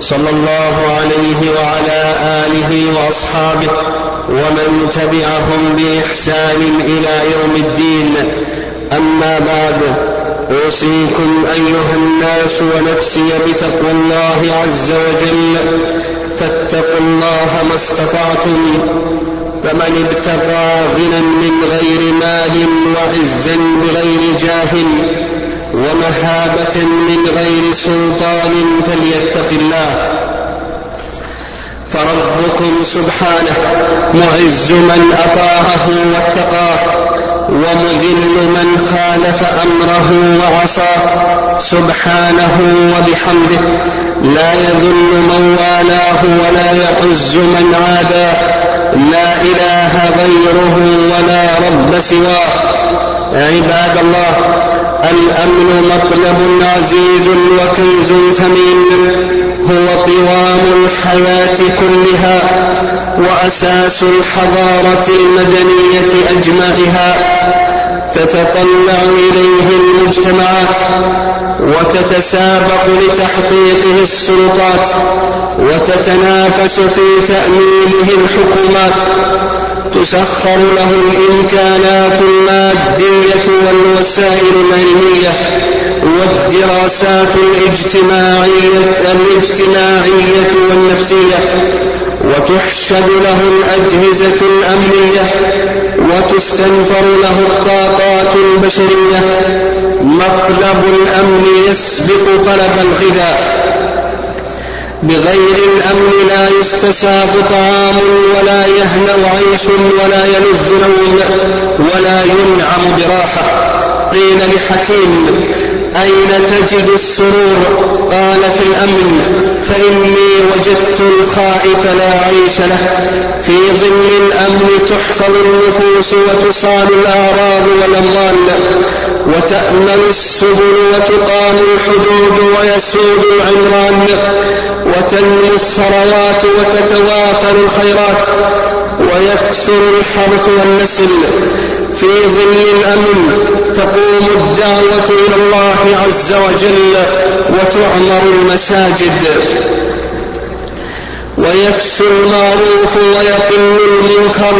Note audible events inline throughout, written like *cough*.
صلى الله عليه وعلى آله وأصحابه ومن تبعهم بإحسان إلى يوم الدين. أما بعد أوصيكم أيها الناس ونفسي بتقوى الله عز وجل. فاتقوا الله ما استطعتم فمن ابتغى غنى من غير مال وعزا بغير جاه ومهابة من غير سلطان فليتق الله. فربكم سبحانه معز من أطاعه واتقاه ومذل من خالف أمره وعصاه. سبحانه وبحمده لا يذل من والاه ولا يعز من عاداه. لا إله غيره ولا رب سواه. عباد الله الأمن مطلب عزيز وكنز ثمين هو قوام الحياة كلها وأساس الحضارة المدنية أجمعها تتطلع إليه المجتمعات وتتسابق لتحقيقه السلطات وتتنافس في تأمينه الحكومات تسخر له الإمكانات المادية والوسائل العلمية والدراسات الاجتماعية الاجتماعية والنفسية. وتحشد له الأجهزة الأمنية. وتستنفر له الطاقات البشرية. مطلب الأمن يسبق طلب الغذاء. بغير الأمن لا يستساغ طعام ولا يهنأ عيش ولا يلذ نوم ولا ينعم براحة. قيل لحكيم أين تجد السرور؟ قال في الأمن فإني وجدت الخائف لا عيش له. في ظل الأمن تحفظ النفوس وتصان الأعراض والأموال وتأمن السبل وتقام الحدود ويسود العمران وتنمو الثروات وتتوافر الخيرات ويكثر الحرث والنسل في ظل الأمن تقوم الدعوة إلى الله عز وجل وتعمر المساجد ويفشو المعروف ويقل المنكر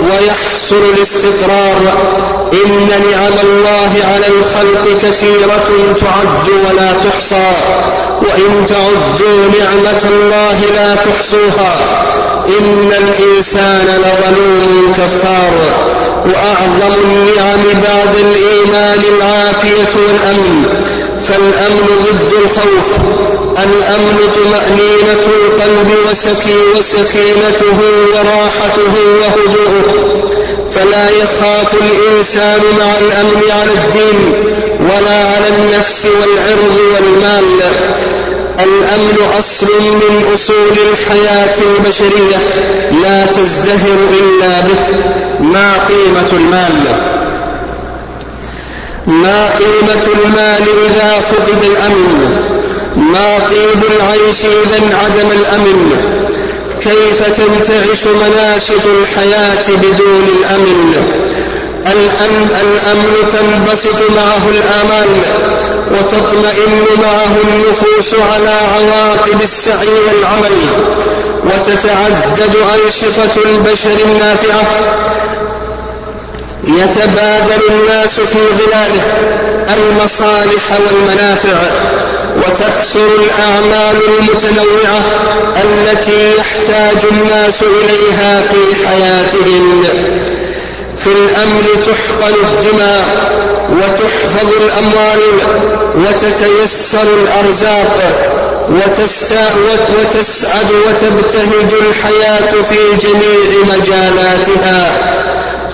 ويحصل الاستقرار إن نعم الله على الخلق كثيرة تعد ولا تحصى وإن تعدوا نعمة الله لا تحصوها إن الإنسان لظلوم كفار وأعظم النعم بعد الإيمان العافية والأمن فالأمن ضد الخوف الأمن طمأنينة القلب وسكي وسكينته وراحته وهدوءه. فلا يخاف الإنسان مع الأمن على الدين ولا على النفس والعرض والمال. الأمن أصل من أصول الحياة البشرية لا تزدهر إلا به. ما قيمة المال؟ ما قيمة المال إذا فقد الأمن؟ ما طيب العيش إذا انعدم الأمن؟ كيف تنتعش مناشط الحياة بدون الأمن؟ الأمن, الأمن تنبسط معه الآمال وتطمئن معه النفوس على عواقب السعي والعمل وتتعدد أنشطة البشر النافعة. يتبادل الناس في ظلاله المصالح والمنافع. وتكثر الأعمال المتنوعة التي يحتاج الناس إليها في حياتهم. في الأمر تحقن الدماء وتحفظ الأموال وتتيسر الأرزاق وتسعد وتبتهج الحياة في جميع مجالاتها.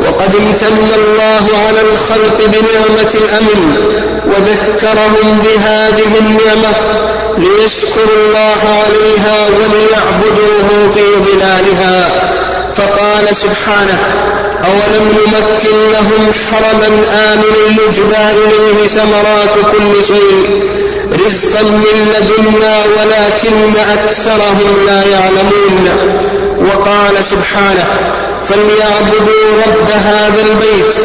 وقد امتن الله على الخلق بنعمة الأمن وذكرهم بهذه النعمة ليشكروا الله عليها وليعبدوه في ظلالها. فقال سبحانه أولم نمكن لهم حرما آمنا يجبى إليه ثمرات كل شيء رزقا من لدنا ولكن أكثرهم لا يعلمون. وقال سبحانه فليعبدوا رب هذا البيت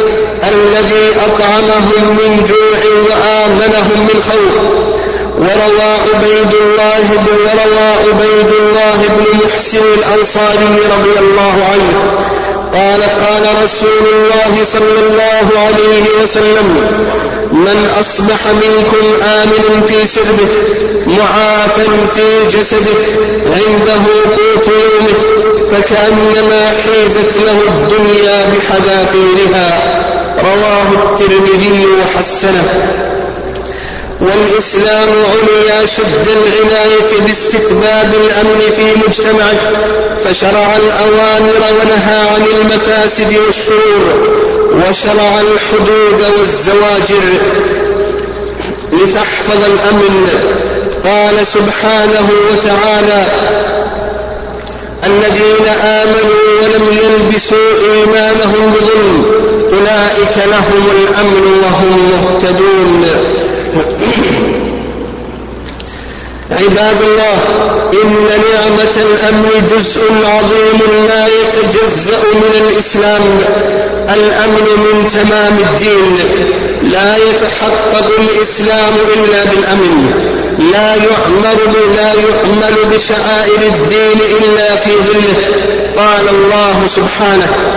الذي أطعمهم من جوع وآمنهم من خوف. وروى عبيد الله بن وروى عبيد الله بن محسن الأنصاري رضي الله عنه. قال قال رسول الله صلى الله عليه وسلم من أصبح منكم آمن في سربه معافا في جسده عنده قوت يومه فكأنما حيزت له الدنيا بحذافيرها. رواه الترمذي وحسنه. والإسلام عني شد العناية باستتباب الأمن في مجتمعه فشرع الأوامر ونهى عن المفاسد والشرور وشرع الحدود والزواجر لتحفظ الأمن. قال سبحانه وتعالى الذين آمنوا ولم يلبسوا إيمانهم بظلم أولئك لهم الأمن وهم مهتدون. عباد الله إن نعمة الأمن جزء عظيم لا يتجزأ من الإسلام. الأمن من تمام الدين. لا يتحقق الإسلام إلا بالأمن. لا يعمل لا يعمل بشعائر الدين إلا في ظله. قال الله سبحانه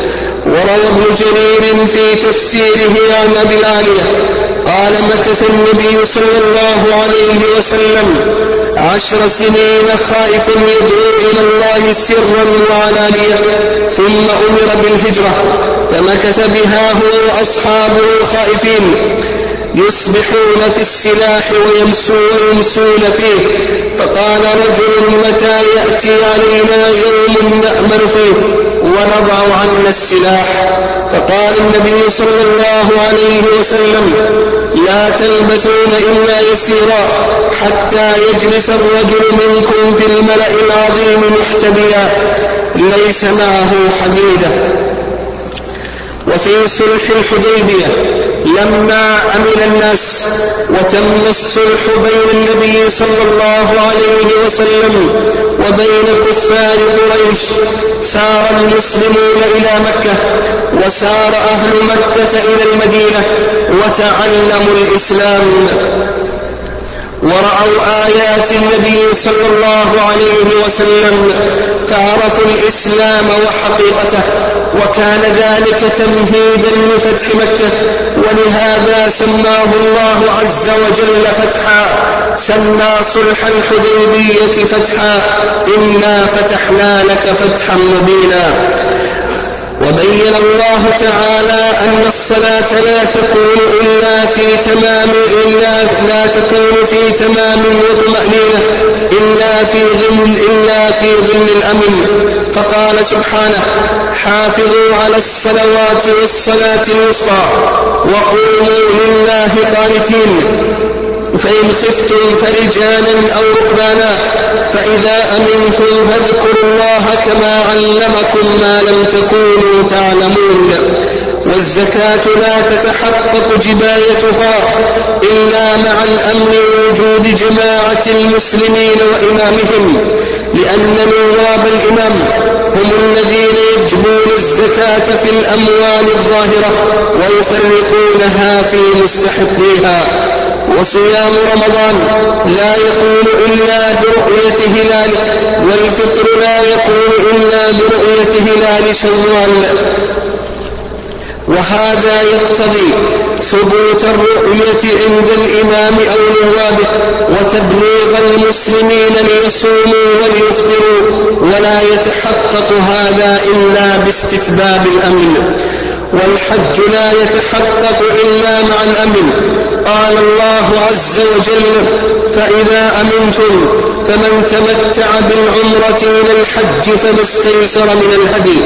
وروى ابن جرير في تفسيره عن أبي العالية قال مكث النبي صلى الله عليه وسلم عشر سنين خائف يدعو إلى الله سرا وعلانية ثم أمر بالهجرة فمكث بها هو وأصحابه خائفين يصبحون في السلاح ويمسون فيه فقال رجل متى يأتي علينا يوم نأمل فيه؟ ونضع عنا السلاح. فقال النبي صلى الله عليه وسلم لا تلبسون إلا يسيرا حتى يجلس الرجل منكم في الملأ العظيم محتبيا. ليس معه حديدة. وفي صلح الحديبية لما أمن الناس وتم الصلح بين النبي صلى الله عليه وسلم وبين كفار قريش سار المسلمون إلى مكة وسار أهل مكة إلى المدينة وتعلموا الإسلام. ورأوا آيات النبي صلى الله عليه وسلم فعرفوا الإسلام وحقيقته. وكان ذلك تمهيدا لفتح مكة ولهذا سماه الله عز وجل فتحا. سمى صلح الحديبية فتحا. إنا فتحنا لك فتحا مبينا. وبين الله تعالى أن الصلاة لا تكون إلا في تمام إلا لا تكون في تمام وطمأنينة إلا في ظل إلا في ظل الأمن. فقال سبحانه حافظوا على الصلوات والصلاة الوسطى وقوموا لله قانتين. فإن خفتم فرجالا أو ركبانا فإذا أمنتم فاذكروا الله كما علمكم ما لم تكونوا تعلمون. والزكاة لا تتحقق جبايتها إلا مع الأمن ووجود جماعة المسلمين وإمامهم لأن نواب الإمام هم الذين يجبون الزكاة في الأموال الظاهرة ويفرقونها في مستحقيها. وصيام رمضان لا يكون إلا برؤية هلال والفطر لا يكون إلا برؤية هلال شوال. وهذا يقتضي ثبوت الرؤية عند الإمام أو نوابه وتبليغ المسلمين ليصوموا وليفطروا ولا يتحقق هذا إلا باستتباب الأمن. والحج لا يتحقق إلا مع الأمن. قال الله عز وجل فإذا أمنتم فمن تمتع بالعمرة إلى الحج فما استيسر من الهدي.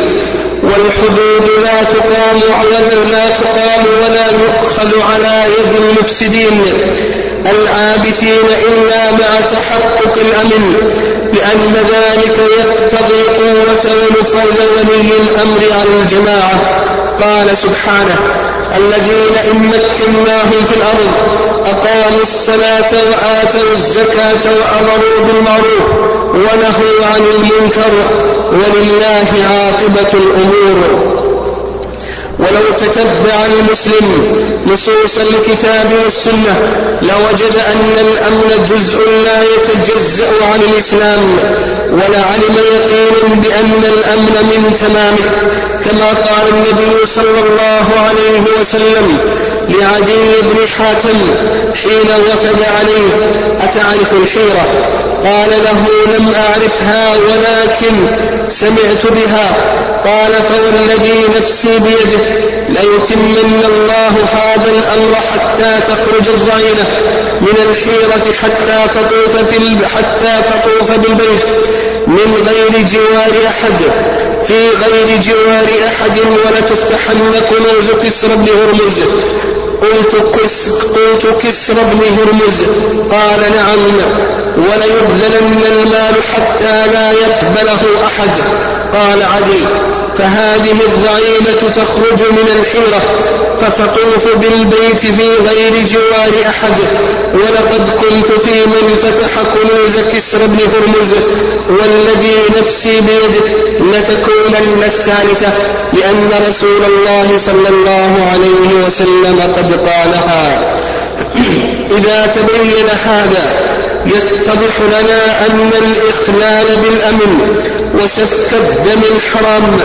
والحدود لا تقام ولا لا تقام ولا يؤخذ على يد المفسدين. العابثين إلا مع تحقق الأمن لأن ذلك يقتضي قوة ونفوذ ولي الأمر على الجماعة. قال سبحانه الذين إن مكناهم في الأرض أقاموا الصلاة وآتوا الزكاة وأمروا بالمعروف ونهوا عن المنكر ولله عاقبة الأمور. ولو تتبع المسلم نصوص الكتاب والسنة لوجد أن الأمن جزء لا يتجزأ عن الإسلام. ولعلم يقين بأن الأمن من تمامه كما قال النبي صلى الله عليه وسلم لعدي بن حاتم حين وفد عليه أتعرف الحيرة؟ قال له لم أعرفها ولكن سمعت بها. قال فوالذي نفسي بيده ليتمن الله هذا الأمر حتى تخرج الرعينة. من الحيرة حتى تطوف في حتى تطوف بالبيت من غير جوار أحد في غير جوار أحد ولتفتحن كنوز كسر بن هرمز. قلت كس قلت كسر بن هرمز. قال نعم وليبذلن المال حتى لا يقبله أحد. قال عدي. فهذه الضعينة تخرج من الحيرة فتطوف بالبيت في غير جوار أحد. ولقد كنت في من فتح كنوز كسر بن هرمز والذي نفسي بيده لتكونن الثالثة لأن رسول الله صلى الله عليه وسلم قد قالها. *clears throat* إذا تبين هذا يتضح لنا أن الإخلال بالأمن وسفك الدم الحرام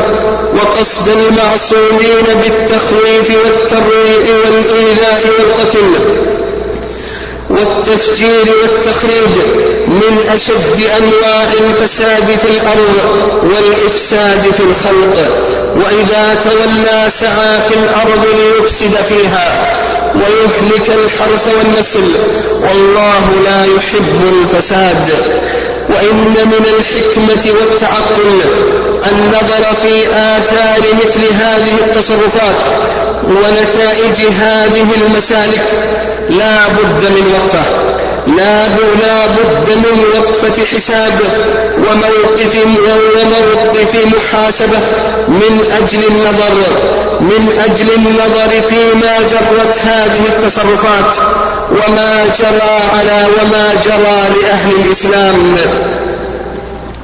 وقصد المعصومين بالتخويف والترويع والإيذاء والقتل والتفجير والتخريب من أشد أنواع الفساد في الأرض والإفساد في الخلق. وإذا تولى سعى في الأرض ليفسد فيها ويهلك الحرث والنسل والله لا يحب الفساد. وإن من الحكمة والتعقل النظر في آثار مثل هذه التصرفات ونتائج هذه المسالك لا بد من وقفة. لا لا بد من وقفة حساب وموقف وموقف محاسبة من أجل النظر. من أجل النظر فيما جرت هذه التصرفات وما جرى على وما جرى لأهل الإسلام.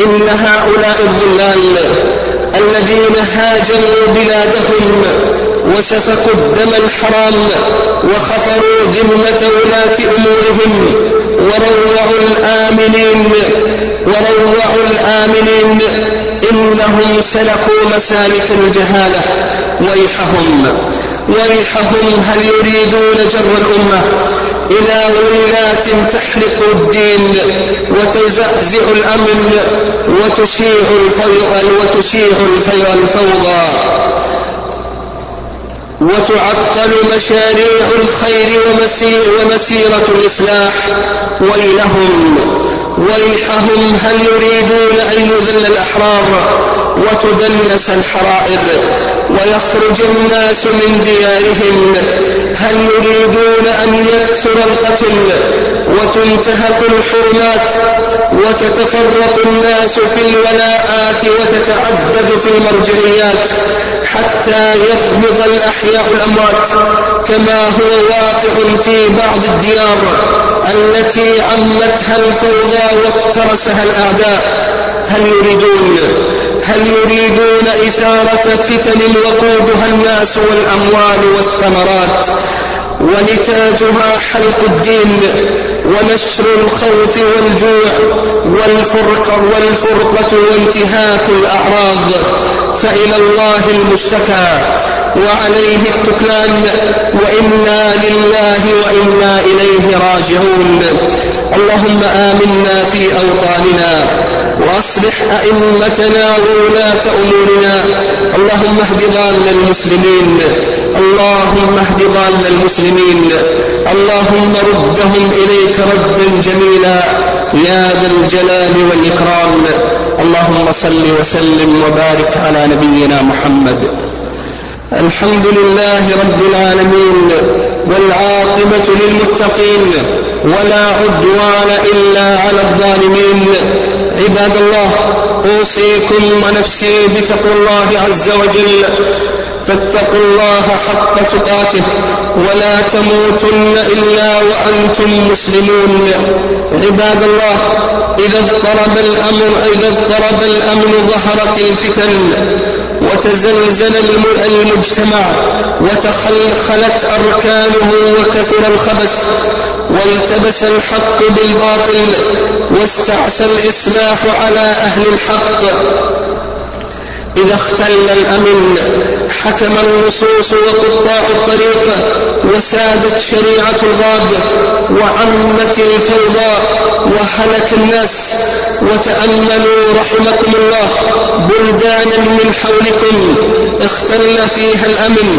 إن هؤلاء الظلال الذين هاجروا بلادهم وسفكوا الدم الحرام وخفروا ذمة ولاة أمورهم وروعوا الآمنين وروعوا الآمنين إنهم سلكوا مسالك الجهالة. ويحهم ويحهم هل يريدون جر الأمة؟ إلى ولاة تحرق الدين وتزعزع الأمن وتشيع وتشيع الفوضى. وتعطل مشاريع الخير ومسيرة الإصلاح. ويلهم ويحهم هل يريدون أن يذل الأحرار؟ وتدنس الحرائر ويخرج الناس من ديارهم. هل يريدون أن يكثر القتل وتنتهك الحرمات وتتفرق الناس في الولاءات وتتعدد في المرجعيات حتى يقبض الأحياء الأموات كما هو واقع في بعض الديار التي عمتها الفوضى وافترسها الأعداء؟ هل يريدون هل يريدون إثارة فتن وقودها الناس والأموال والثمرات ونتاجها حلق الدين ونشر الخوف والجوع والفرقة والفرقة وانتهاك الأعراض فإلى الله المشتكى وعليه التكلان وإنا لله وإنا إليه راجعون اللهم آمنا في أوطاننا وأصلح أئمتنا وولاة أمورنا. اللهم اهد ضال المسلمين. اللهم اهد ضال المسلمين. اللهم ردهم إليك ردا جميلا. يا ذا الجلال والإكرام. اللهم صل وسلم وبارك على نبينا محمد. الحمد لله رب العالمين والعاقبة للمتقين. ولا عدوان إلا على الظالمين. عباد الله أوصيكم ونفسي بتقوى الله عز وجل. فاتقوا الله حق تقاته ولا تموتن إلا وأنتم مسلمون. عباد الله إذا اضطرب الأمر إذا اضطرب الأمن ظهرت الفتن وتزلزل المجتمع وتخلخلت أركانه وكثر الخبث والتبس الحق بالباطل واستعسى الإصلاح على أهل الحق. إذا اختل الأمن حكم النصوص وقطاع الطريق وسادت شريعة الغاب. وعمت الفوضى وهلك الناس وتأملوا رحمكم الله بلدانا من حولكم اختل فيها الأمن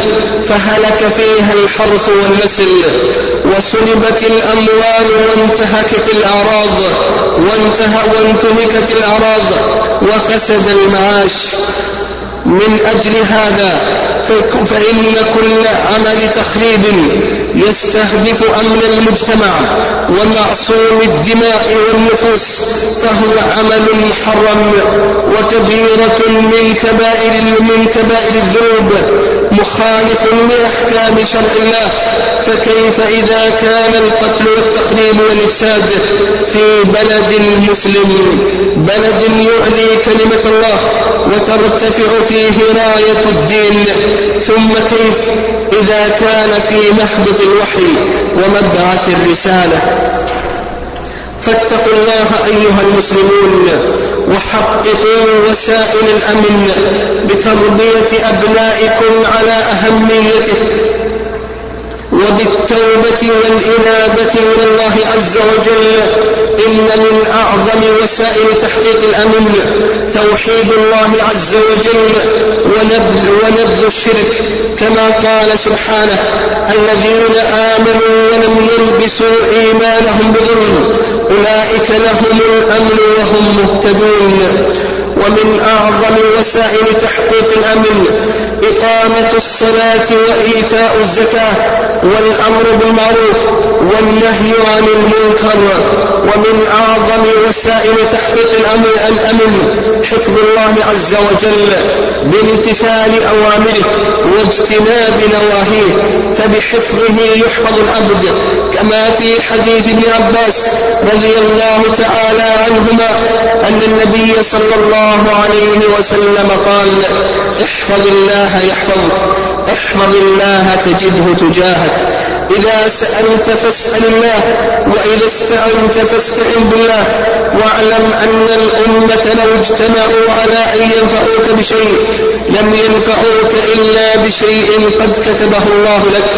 فهلك فيها الحرث والنسل وسلبت الأموال وانتهكت الأعراض وانتهى وانتهكت الأعراض وفسد المعاش من أجل هذا فإن كل عمل تخريب يستهدف أمن المجتمع ومعصوم الدماء والنفوس فهو عمل محرم وكبيرة من كبائر من كبائر الذنوب مخالف لأحكام شرع الله. فكيف إذا كان القتل والتخريب والإفساد في بلد مسلم؟ بلد يعلي كلمة الله. وترتفع فيه راية الدين ثم كيف؟ إذا كان في محبط الوحي ومبعث الرسالة. فاتقوا الله أيها المسلمون وحققوا وسائل الأمن بتربية أبنائكم على أهميته. وبالتوبة والإنابة إلى الله عز وجل إن من أعظم وسائل تحقيق الأمن توحيد الله عز وجل ونبذ, ونبذ الشرك كما قال سبحانه الذين آمنوا ولم يلبسوا إيمانهم بظلم أولئك لهم الأمن وهم مهتدون. ومن أعظم وسائل تحقيق الأمن إقامة الصلاة وإيتاء الزكاة والأمر بالمعروف والنهي عن المنكر ومن أعظم وسائل تحقيق الأمن الأمن حفظ الله عز وجل بامتثال أوامره واجتناب نواهيه فبحفظه يحفظ العبد كما في حديث ابن عباس رضي الله تعالى عنهما أن النبي صلى الله عليه وسلم قال احفظ الله يحفظك. احفظ الله تجده تجاهك. إذا سألت فاسأل الله وإذا استعنت فاستعن بالله. واعلم أن الأمة لو اجتمعوا على أن ينفعوك بشيء لم ينفعوك إلا بشيء قد كتبه الله لك.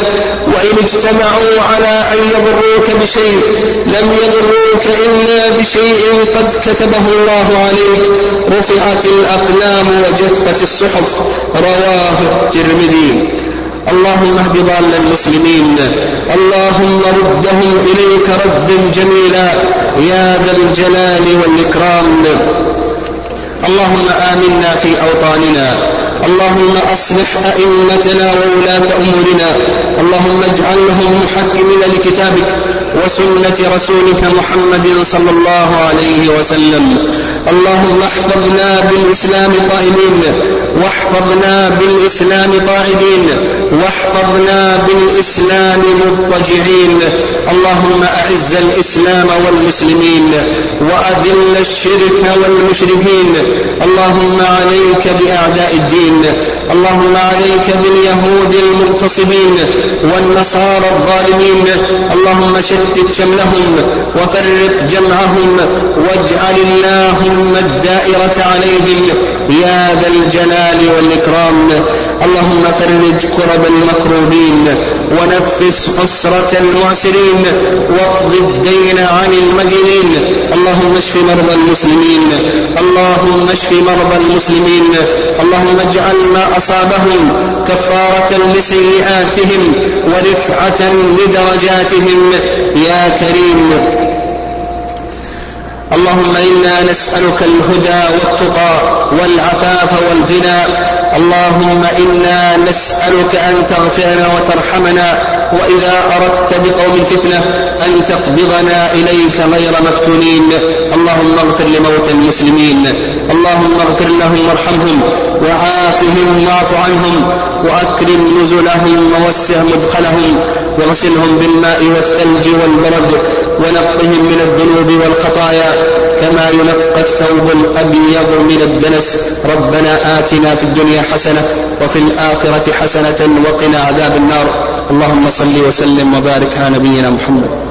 وإن اجتمعوا على أن يضروك بشيء لم يضروك إلا بشيء قد كتبه الله عليك. رفعت الأقلام وجفت الصحف رواه الترمذي. اللهم اهد ضال المسلمين. اللهم ردهم إليك ردا جميلا. يا ذا الجلال والإكرام. اللهم آمنا في أوطاننا. اللهم أصلح أئمتنا وولاة أمورنا. اللهم اجعلهم محكمين لكتابك وسنة رسولك محمد صلى الله عليه وسلم. اللهم احفظنا بالإسلام قائمين. واحفظنا بالإسلام قاعدين. واحفظنا بالإسلام مضطجعين. اللهم أعز الإسلام والمسلمين وأذل الشرك والمشركين. اللهم عليك بأعداء الدين. اللهم عليك باليهود المغتصبين والنصارى الظالمين. اللهم شتت شملهم وفرق جمعهم واجعل اللهم الدائرة عليهم. يا ذا الجلال والإكرام. اللهم فرج كرب المكروبين ونفس أسرة المعسرين واقض الدين عن المدينين. اللهم اشف مرضى المسلمين. اللهم اشف مرضى المسلمين. اللهم اجعل ما أصابهم كفارة لسيئاتهم ورفعة لدرجاتهم. يا كريم. اللهم إنا نسألك الهدى والتقى والعفاف والغنى اللهم إنا نسألك أن تغفرنا وترحمنا وإذا أردت بقوم فتنة أن تقبضنا إليك غير مفتونين. اللهم اغفر لموتى المسلمين. اللهم اغفر لهم وارحمهم وعافهم واعف عنهم وأكرم نزلهم ووسع مدخلهم واغسلهم بالماء والثلج والبرد. ونقهم من الذنوب والخطايا كما ينقى الثوب الأبيض من الدنس. ربنا آتنا في الدنيا حسنة وفي الآخرة حسنة وقنا عذاب النار. اللهم صل وسلم وبارك على نبينا محمد.